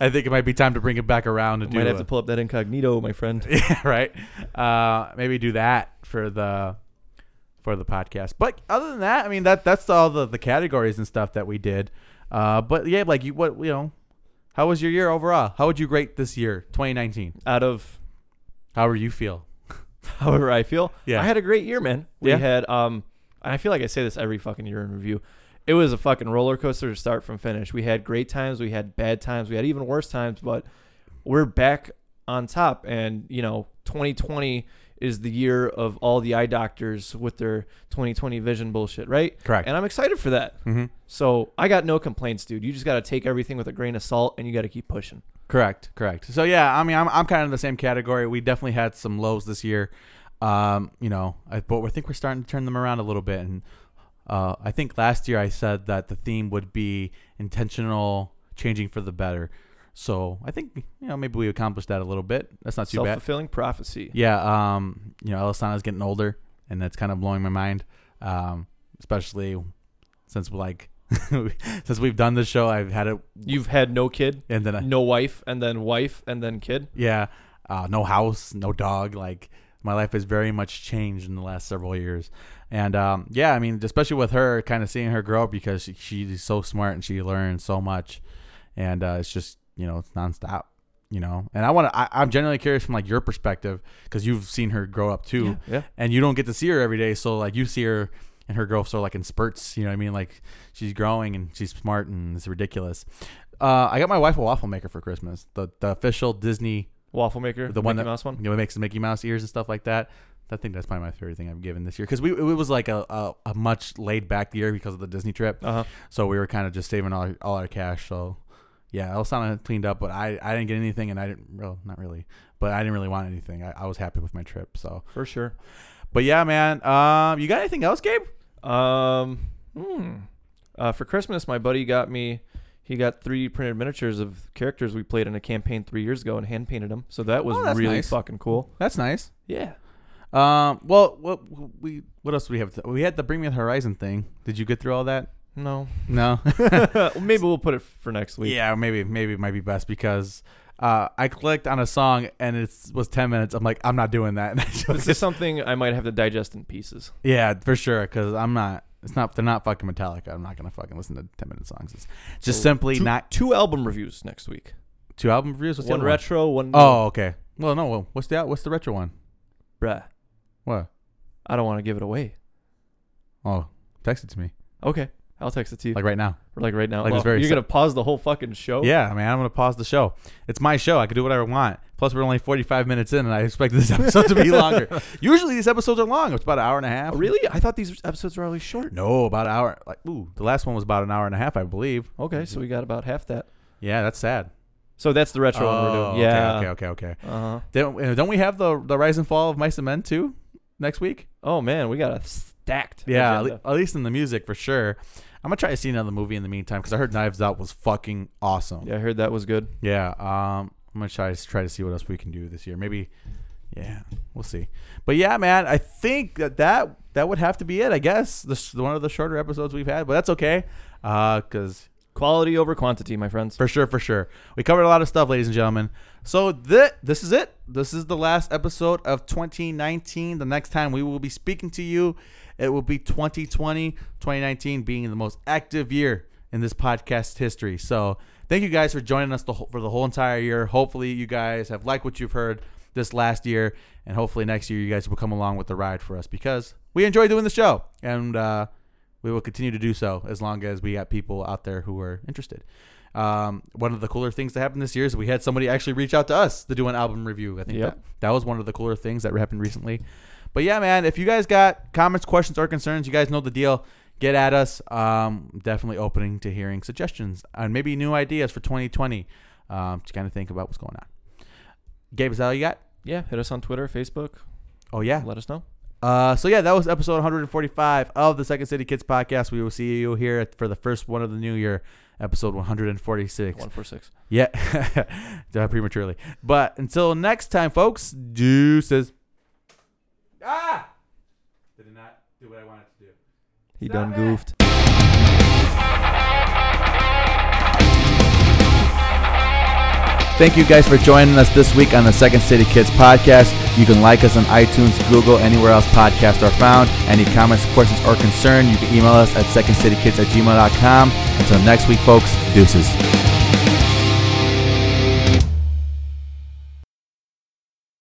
I think it might be time to bring it back around and do. Might have a- to pull up that incognito, my friend. yeah, right. Uh, maybe do that for the for the podcast. But other than that, I mean that that's all the the categories and stuff that we did. Uh, but yeah, like you, what you know, how was your year overall? How would you rate this year, 2019? Out of How do you feel? (laughs) however I feel, Yeah. I had a great year, man. We Yeah. had um, and I feel like I say this every fucking year in review. It was a fucking roller coaster to start from finish. We had great times, we had bad times, we had even worse times, but we're back on top. And you know, 2020 is the year of all the eye doctors with their 2020 vision bullshit, right? Correct. And I'm excited for that. mm-hmm. So I got no complaints, dude. You just got to take everything with a grain of salt, and you got to keep pushing. Correct, correct. So yeah, I mean, I'm I'm kind of in the same category. We definitely had some lows this year. Um, you know, I, but I think we're starting to turn them around a little bit. And uh, I think last year I said that the theme would be intentional changing for the better. So I think you know maybe we accomplished that a little bit. That's not too bad. Self bad. fulfilling prophecy. Yeah. Um, you know, Elisana's getting older, and that's kind of blowing my mind. Um, especially since like (laughs) since we've done this show, I've had it, You've had no kid, and then I, no wife, and then wife, and then kid. Yeah. Uh, no house, no dog. Like my life has very much changed in the last several years. And um, yeah, I mean, especially with her, kind of seeing her grow up because she, she's so smart and she learns so much. And uh, it's just, you know, it's nonstop, you know. And I want to, I'm genuinely curious from like your perspective because you've seen her grow up too. Yeah. And you don't get to see her every day. So like you see her and her growth sort of like in spurts, you know what I mean? Like she's growing and she's smart and it's ridiculous. Uh, I got my wife a waffle maker for Christmas, the, the official Disney Waffle maker, The one Mickey that- Mouse one. you know, it makes the Mickey Mouse ears and stuff like that. I think that's probably my favorite thing I've given this year because we it was like a, a, a much laid back year because of the Disney trip, Uh huh. so we were kind of just saving all our, all our cash. So yeah, Elsana cleaned up, but I, I didn't get anything, and I didn't well not really, but I didn't really want anything. I, I was happy with my trip. So, For sure. but yeah, man, um, you got anything else, Gabe? Um, hmm. Uh, for Christmas, my buddy got me. He got three printed miniatures of characters we played in a campaign three years ago and hand painted them. So that was Oh, really nice. fucking cool. That's nice. Yeah. Um, well, what we what else do we have? We had the Bring Me the Horizon thing. Did you get through all that? No. No. (laughs) (laughs) Maybe we'll put it for next week. Yeah, maybe maybe it might be best because uh, I clicked on a song and it was ten minutes. I'm like, I'm not doing that. (laughs) This is something I might have to digest in pieces. yeah, for sure. Because I'm not. It's not. They're not fucking Metallica. I'm not gonna fucking listen to ten minute songs. It's just So, simply two, not two album reviews next week. two album reviews. What's the one other retro, one. new. Oh, okay. Well, no. Well, what's the what's the retro one? bruh. What? I don't want to give it away. Oh, text it to me Okay, I'll text it to you. like right now. Like, right now. like Well, very you're gonna pause the whole fucking show. Yeah, man. I'm gonna pause the show. It's my show. I can do whatever I want. Plus, we're only 45 minutes in, and I expect this (laughs) episode to be longer. (laughs) Usually, these episodes are long. It's about an hour and a half. Oh, really? I thought these episodes were always short. No, about an hour. Like, ooh, the last one was about an hour and a half, I believe. Okay, so we got about half that. Yeah, that's sad. So that's the retro one we're Oh, doing. Yeah. Okay, okay, okay. Uh-huh. Don't, uh, don't we have the the rise and fall of Mice and Men too next week? Oh man, we got a stacked. Yeah, agenda. at least in the music for sure. I'm gonna try to see another movie in the meantime because I heard Knives Out was fucking awesome. Yeah, I heard that was good. Yeah. Um, I'm gonna try to try to see what else we can do this year. Maybe. Yeah, we'll see. But yeah, man, I think that that, that would have to be it. I guess this one of the shorter episodes we've had, but that's okay. Uh, because Quality over quantity, my friends. for sure, for sure, we covered a lot of stuff, ladies and gentlemen. So th- this is it. This is the last episode of 2019. The next time we will be speaking to you, it will be 2020. 2019 being the most active year in this podcast history. So thank you guys for joining us the for the whole entire year. Hopefully, you guys have liked what you've heard this last year, and hopefully next year you guys will come along with the ride for us because we enjoy doing the show, and uh, we will continue to do so as long as we got people out there who are interested. Um, one of the cooler things that happened this year is we had somebody actually reach out to us to do an album review. I think Yep. that, that was one of the cooler things that happened recently. But yeah, man, if you guys got comments, questions, or concerns, you guys know the deal. Get at us. Um, definitely opening to hearing suggestions and maybe new ideas for 2020 um, to kind of think about what's going on. Gabe, is that all you got? Yeah, hit us on Twitter, Facebook. Oh, yeah. Let us know. Uh, so yeah, that was episode 145 of the Second City Kids podcast. We will see you here for the first one of the new year, episode 146. One four six. Yeah, (laughs) uh, prematurely. But until next time, folks, deuces. Ah! Did not do what I wanted to do. He Stop done it. goofed. Thank you guys for joining us this week on the Second City Kids podcast. You can like us on iTunes, Google, anywhere else podcasts are found. Any comments, questions, or concern, you can email us at secondcitykids at gmail.com. Until next week, folks, deuces.